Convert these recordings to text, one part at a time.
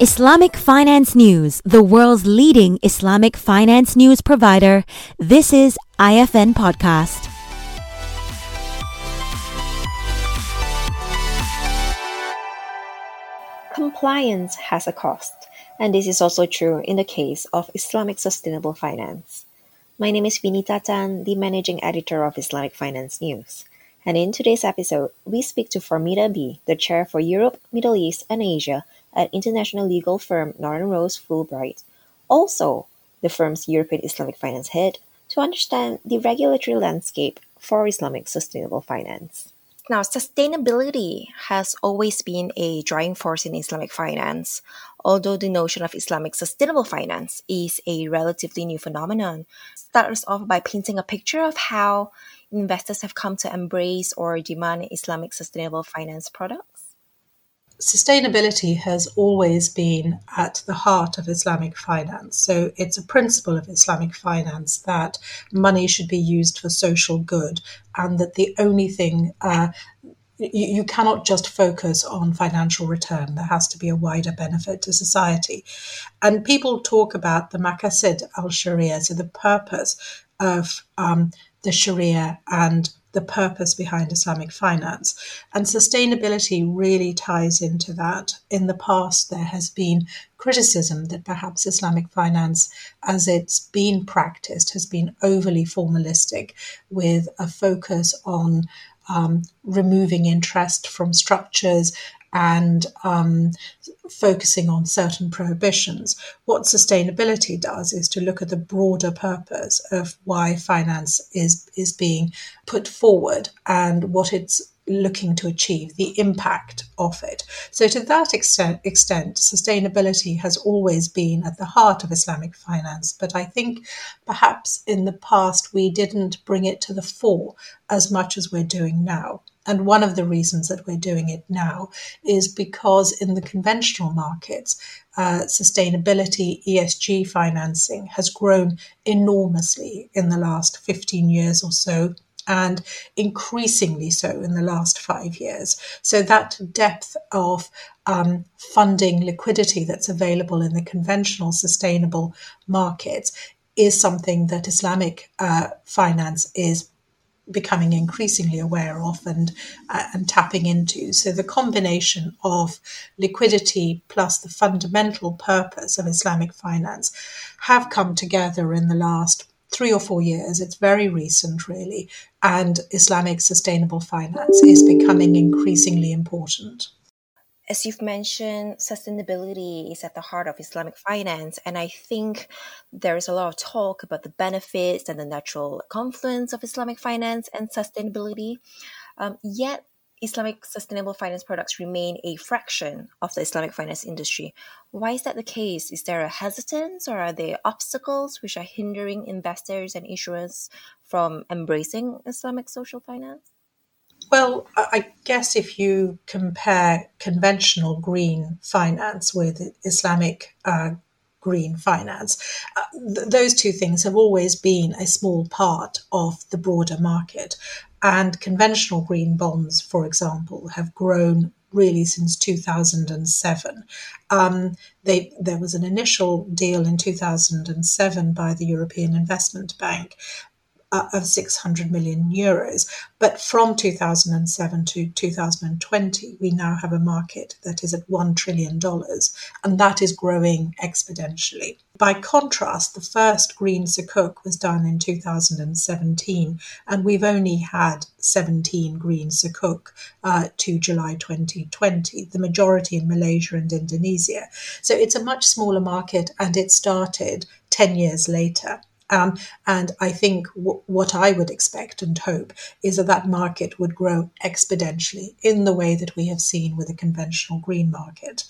Islamic Finance News, the world's leading Islamic finance news provider, this is IFN Podcast. Compliance has a cost, and this is also true in the case of Islamic sustainable finance. My name is Vineeta Tan, the managing editor of Islamic Finance News. And in today's episode, we speak to Farmida Bi, the chair for Europe, Middle East, and Asia at international legal firm Norton Rose Fulbright, also the firm's European Islamic finance head, to understand the regulatory landscape for Islamic sustainable finance. Now, sustainability has always been a driving force in Islamic finance, although the notion of Islamic sustainable finance is a relatively new phenomenon. Start us off by painting a picture of how investors have come to embrace or demand Islamic sustainable finance products sustainability has always been at the heart of Islamic finance. So it's a principle of Islamic finance that money should be used for social good and that the only thing uh, you, cannot just focus on financial return. There has to be a wider benefit to society. And people talk about the maqasid al Sharia, so the purpose of um, the Sharia and the purpose behind Islamic finance. And sustainability really ties into that. In the past, there has been criticism that perhaps Islamic finance, as it's been practiced, has been overly formalistic with a focus on um, removing interest from structures and um, focusing on certain prohibitions. What sustainability does is to look at the broader purpose of why finance is is being put forward and what it's looking to achieve, the impact of it. So, to that extent, extent, sustainability has always been at the heart of Islamic finance, but I think perhaps in the past we didn't bring it to the fore as much as we're doing now. And one of the reasons that we're doing it now is because in the conventional markets, uh, sustainability, ESG financing has grown enormously in the last 15 years or so and increasingly so in the last five years. So that depth of um, funding liquidity that's available in the conventional sustainable markets is something that Islamic uh, finance is becoming increasingly aware of and uh, and tapping into. So the combination of liquidity plus the fundamental purpose of Islamic finance have come together in the last three or four years. It's very recent, really, and Islamic sustainable finance is becoming increasingly important as you've mentioned, sustainability is at the heart of Islamic finance. And I think there's a lot of talk about the benefits and the natural confluence of Islamic finance and sustainability. Um, yet, Islamic sustainable finance products remain a fraction of the Islamic finance industry. Why is that the case? Is there a hesitance or are there obstacles which are hindering investors and issuers from embracing Islamic social finance? Well, I guess if you compare conventional green finance with Islamic uh, green finance, uh, th- those two things have always been a small part of the broader market. And conventional green bonds, for example, have grown really since 2007. Um, they, there was an initial deal in 2007 by the European Investment Bank uh, of 600 million euros. But from 2007 to 2020, we now have a market that is at $1 trillion, and that is growing exponentially. By contrast, the first green sukuk was done in 2017, and we've only had 17 green sukuk uh, to July 2020, the majority in Malaysia and Indonesia. So it's a much smaller market, and it started 10 years later. Um, and I think w- what I would expect and hope is that that market would grow exponentially in the way that we have seen with the conventional green market.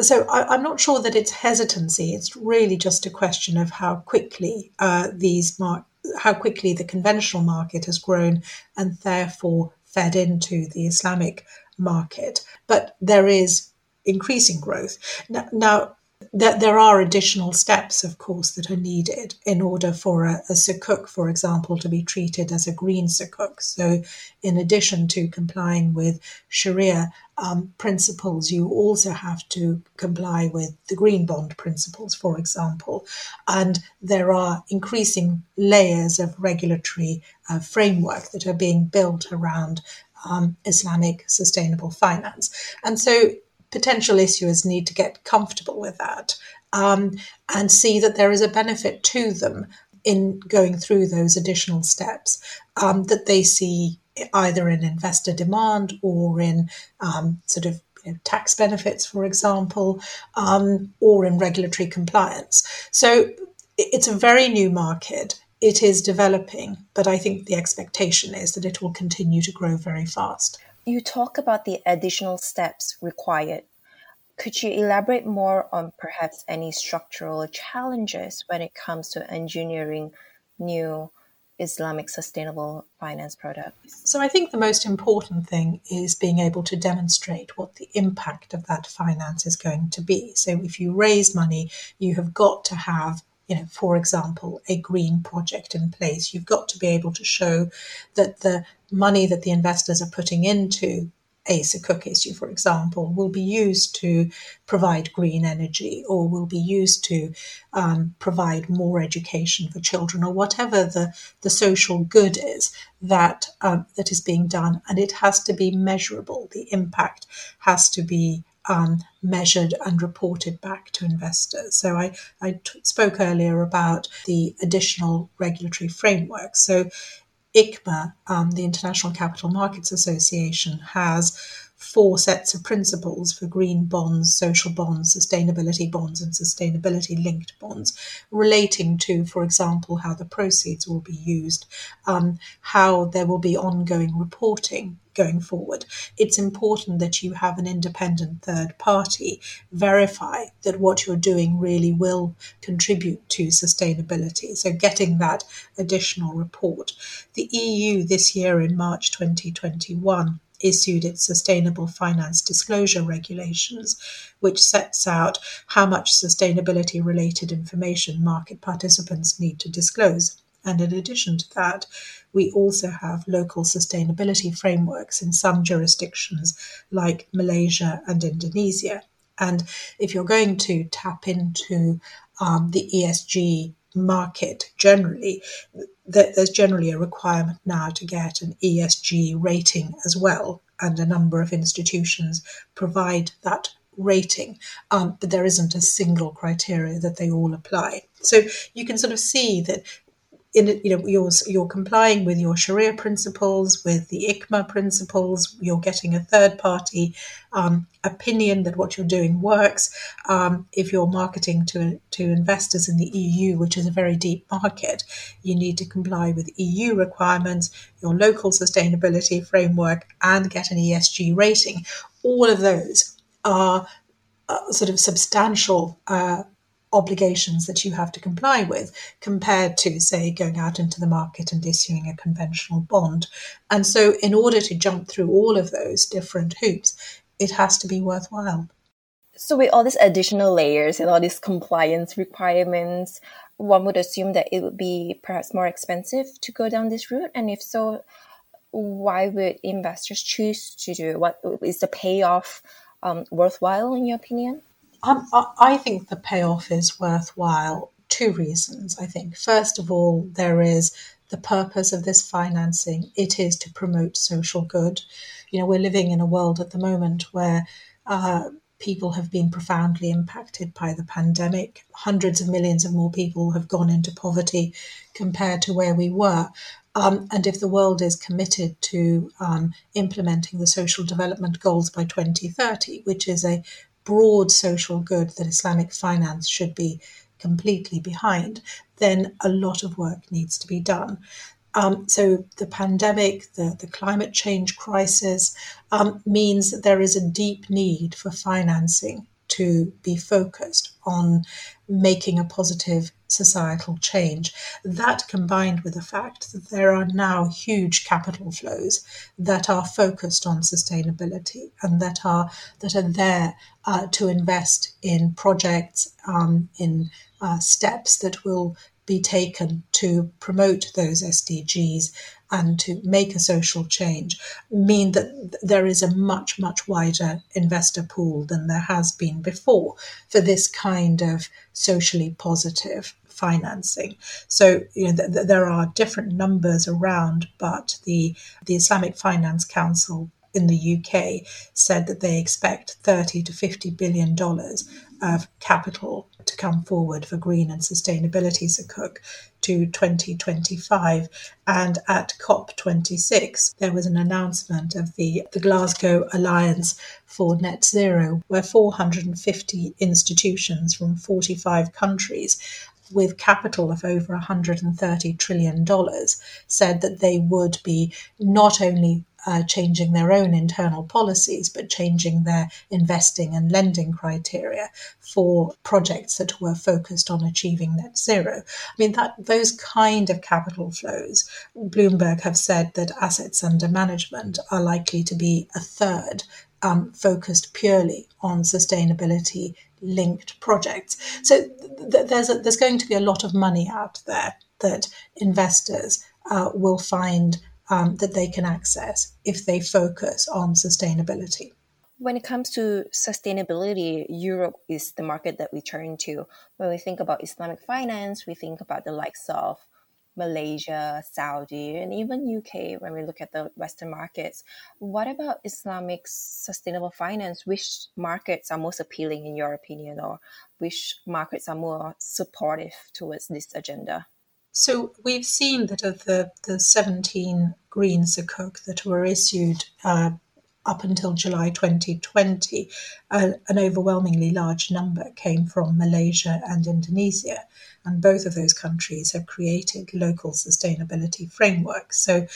So I, am not sure that it's hesitancy. It's really just a question of how quickly uh, these mar- how quickly the conventional market has grown and therefore fed into the Islamic market. But there is increasing growth now, now that there are additional steps, of course, that are needed in order for a, a sukuk, for example, to be treated as a green sukuk. So, in addition to complying with Sharia um, principles, you also have to comply with the green bond principles, for example. And there are increasing layers of regulatory uh, framework that are being built around um, Islamic sustainable finance. And so potential issuers need to get comfortable with that um, and see that there is a benefit to them in going through those additional steps um, that they see either in investor demand or in um, sort of you know, tax benefits, for example, um, or in regulatory compliance. So it's a very new market. It is developing, but I think the expectation is that it will continue to grow very fast. You talk about the additional steps required. Could you elaborate more on perhaps any structural challenges when it comes to engineering new Islamic sustainable finance products? So, I think the most important thing is being able to demonstrate what the impact of that finance is going to be. So, if you raise money, you have got to have you know, for example, a green project in place. You've got to be able to show that the money that the investors are putting into a Sukuk issue, for example, will be used to provide green energy or will be used to um, provide more education for children or whatever the, the social good is that um, that is being done. And it has to be measurable. The impact has to be um, measured and reported back to investors. So I, I t- spoke earlier about the additional regulatory framework. So ICMA, um, the International Capital Markets Association, has four sets of principles for green bonds, social bonds, sustainability bonds, and sustainability linked bonds, relating to, for example, how the proceeds will be used, um, how there will be ongoing reporting going forward. It's important that you have an independent third party verify that what you're doing really will contribute to sustainability. So, getting that additional report. The EU this year in March 2021 issued its Sustainable Finance Disclosure Regulations, which sets out how much sustainability related information market participants need to disclose. And in addition to that, we also have local sustainability frameworks in some jurisdictions like Malaysia and Indonesia. And if you're going to tap into um, the ESG market generally, there's generally a requirement now to get an ESG rating as well, and a number of institutions provide that rating, um, but there isn't a single criteria that they all apply. So you can sort of see that in you know you're you're complying with your Sharia principles, with the ICMA principles. You're getting a third party um, opinion that what you're doing works. Um, if you're marketing to to investors in the EU, which is a very deep market, you need to comply with EU requirements, your local sustainability framework, and get an ESG rating. All of those are uh, sort of substantial uh, obligations that you have to comply with compared to, say, going out into the market and issuing a conventional bond. And so, in order to jump through all of those different hoops, it has to be worthwhile. So, with all these additional layers and all these compliance requirements, one would assume that it would be perhaps more expensive to go down this route. And if so, why would investors choose to do it? What is the payoff um, worthwhile, in your opinion? Um, I think the payoff is worthwhile. Two reasons, I think. First of all, there is the purpose of this financing. It is to promote social good. You know, we're living in a world at the moment where uh, people have been profoundly impacted by the pandemic. Hundreds of millions of more people have gone into poverty compared to where we were. Um, and if the world is committed to um, implementing the social development goals by 2030, which is a broad social good that Islamic finance should be completely behind, then a lot of work needs to be done. Um, so the pandemic, the, the climate change crisis um, means that there is a deep need for financing to be focused on making a positive societal change. That combined with the fact that there are now huge capital flows that are focused on sustainability and that are that are there uh, to invest in projects, um, in uh, steps that will be taken to promote those SDGs and to make a social change mean that there is a much, much wider investor pool than there has been before for this kind of socially positive financing. So you know, th- th- there are different numbers around, but the the Islamic Finance Council in the UK said that they expect 30 to 50 billion dollars of capital to come forward for green and sustainability sukuk to 2025 and at COP26 there was an announcement of the, the Glasgow Alliance for Net Zero where 450 institutions from 45 countries with capital of over $130 trillion said that they would be not only uh, changing their own internal policies, but changing their investing and lending criteria for projects that were focused on achieving net zero. I mean, that those kind of capital flows, Bloomberg have said that assets under management are likely to be a third um, focused purely on sustainability linked projects. So th- there's a, there's going to be a lot of money out there that investors uh, will find um, that they can access if they focus on sustainability. When it comes to sustainability, Europe is the market that we turn to. When we think about Islamic finance, we think about the likes of Malaysia, Saudi, and even UK when we look at the Western markets. What about Islamic sustainable finance? Which markets are most appealing in your opinion, or which markets are more supportive towards this agenda? So we've seen that of the, the 17 green sukuk that were issued uh, up until July 2020, uh, an overwhelmingly large number came from Malaysia and Indonesia. And both of those countries have created local sustainability frameworks. So,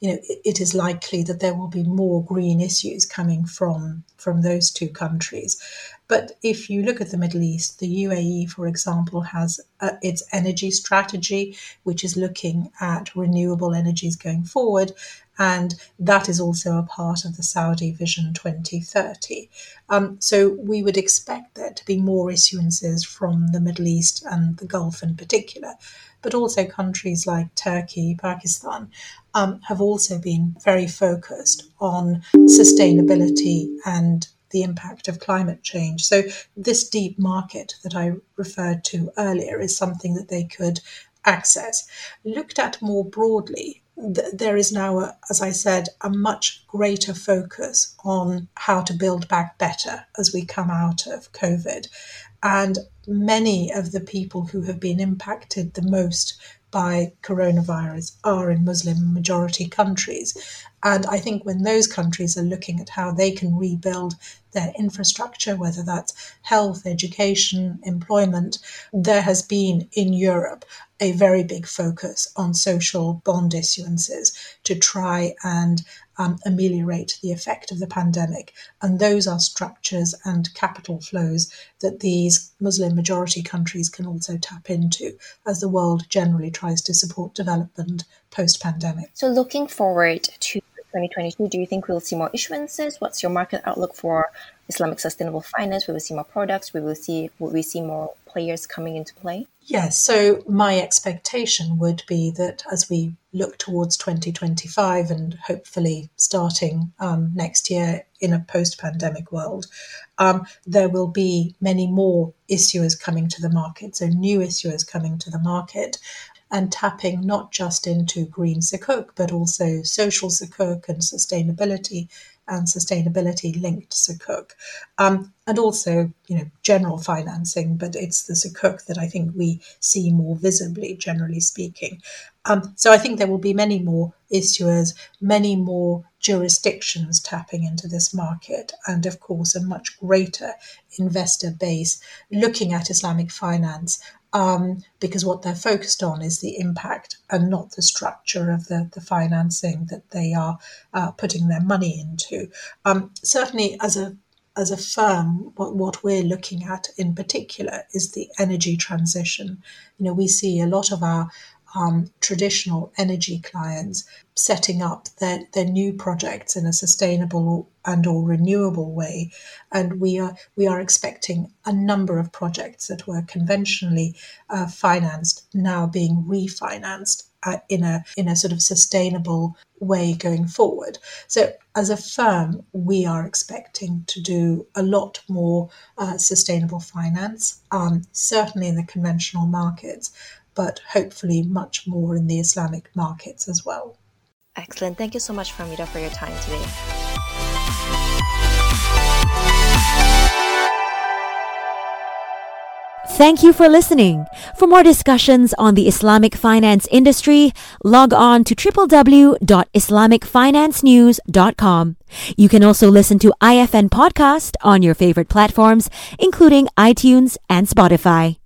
you know, it, it is likely that there will be more green issues coming from, from those two countries. But if you look at the Middle East, the UAE, for example, has its energy strategy, which is looking at renewable energies going forward. And that is also a part of the Saudi Vision 2030. Um, so we would expect there to be more issuances from the Middle East and the Gulf in particular. But also countries like Turkey, Pakistan um, have also been very focused on sustainability and the impact of climate change. So, this deep market that I referred to earlier is something that they could access. Looked at more broadly, there is now, a, as I said, a much greater focus on how to build back better as we come out of COVID. And many of the people who have been impacted the most by coronavirus are in Muslim majority countries. And I think when those countries are looking at how they can rebuild their infrastructure, whether that's health, education, employment, there has been in Europe a very big focus on social bond issuances to try and um, ameliorate the effect of the pandemic. And those are structures and capital flows that these Muslim majority countries can also tap into as the world generally tries to support development post pandemic. So, looking forward to 2022, do you think we'll see more issuances? What's your market outlook for Islamic sustainable finance? We will see more products? We will see will we see more players coming into play? Yes. So my expectation would be that as we look towards 2025 and hopefully starting um, next year in a post-pandemic world, um, there will be many more issuers coming to the market. So new issuers coming to the market and tapping not just into green sukuk, but also social sukuk and sustainability and sustainability linked sukuk. Um, and also, you know, general financing, but it's the sukuk that I think we see more visibly, generally speaking. Um, so I think there will be many more issuers, many more jurisdictions tapping into this market, and of course, a much greater investor base looking at Islamic finance um, because what they're focused on is the impact and not the structure of the, the financing that they are uh, putting their money into. Um, certainly, as a as a firm, what, what we're looking at in particular is the energy transition. You know, we see a lot of our um, traditional energy clients setting up their, their new projects in a sustainable and or renewable way. And we are we are expecting a number of projects that were conventionally uh, financed now being refinanced in a in a sort of sustainable way going forward. So as a firm, we are expecting to do a lot more uh, sustainable finance, um, certainly in the conventional markets, but hopefully much more in the Islamic markets as well. Excellent. Thank you so much, Farmida, for your time today. Thank you for listening. For more discussions on the Islamic finance industry, log on to www.islamicfinancenews.com. You can also listen to IFN podcast on your favorite platforms, including iTunes and Spotify.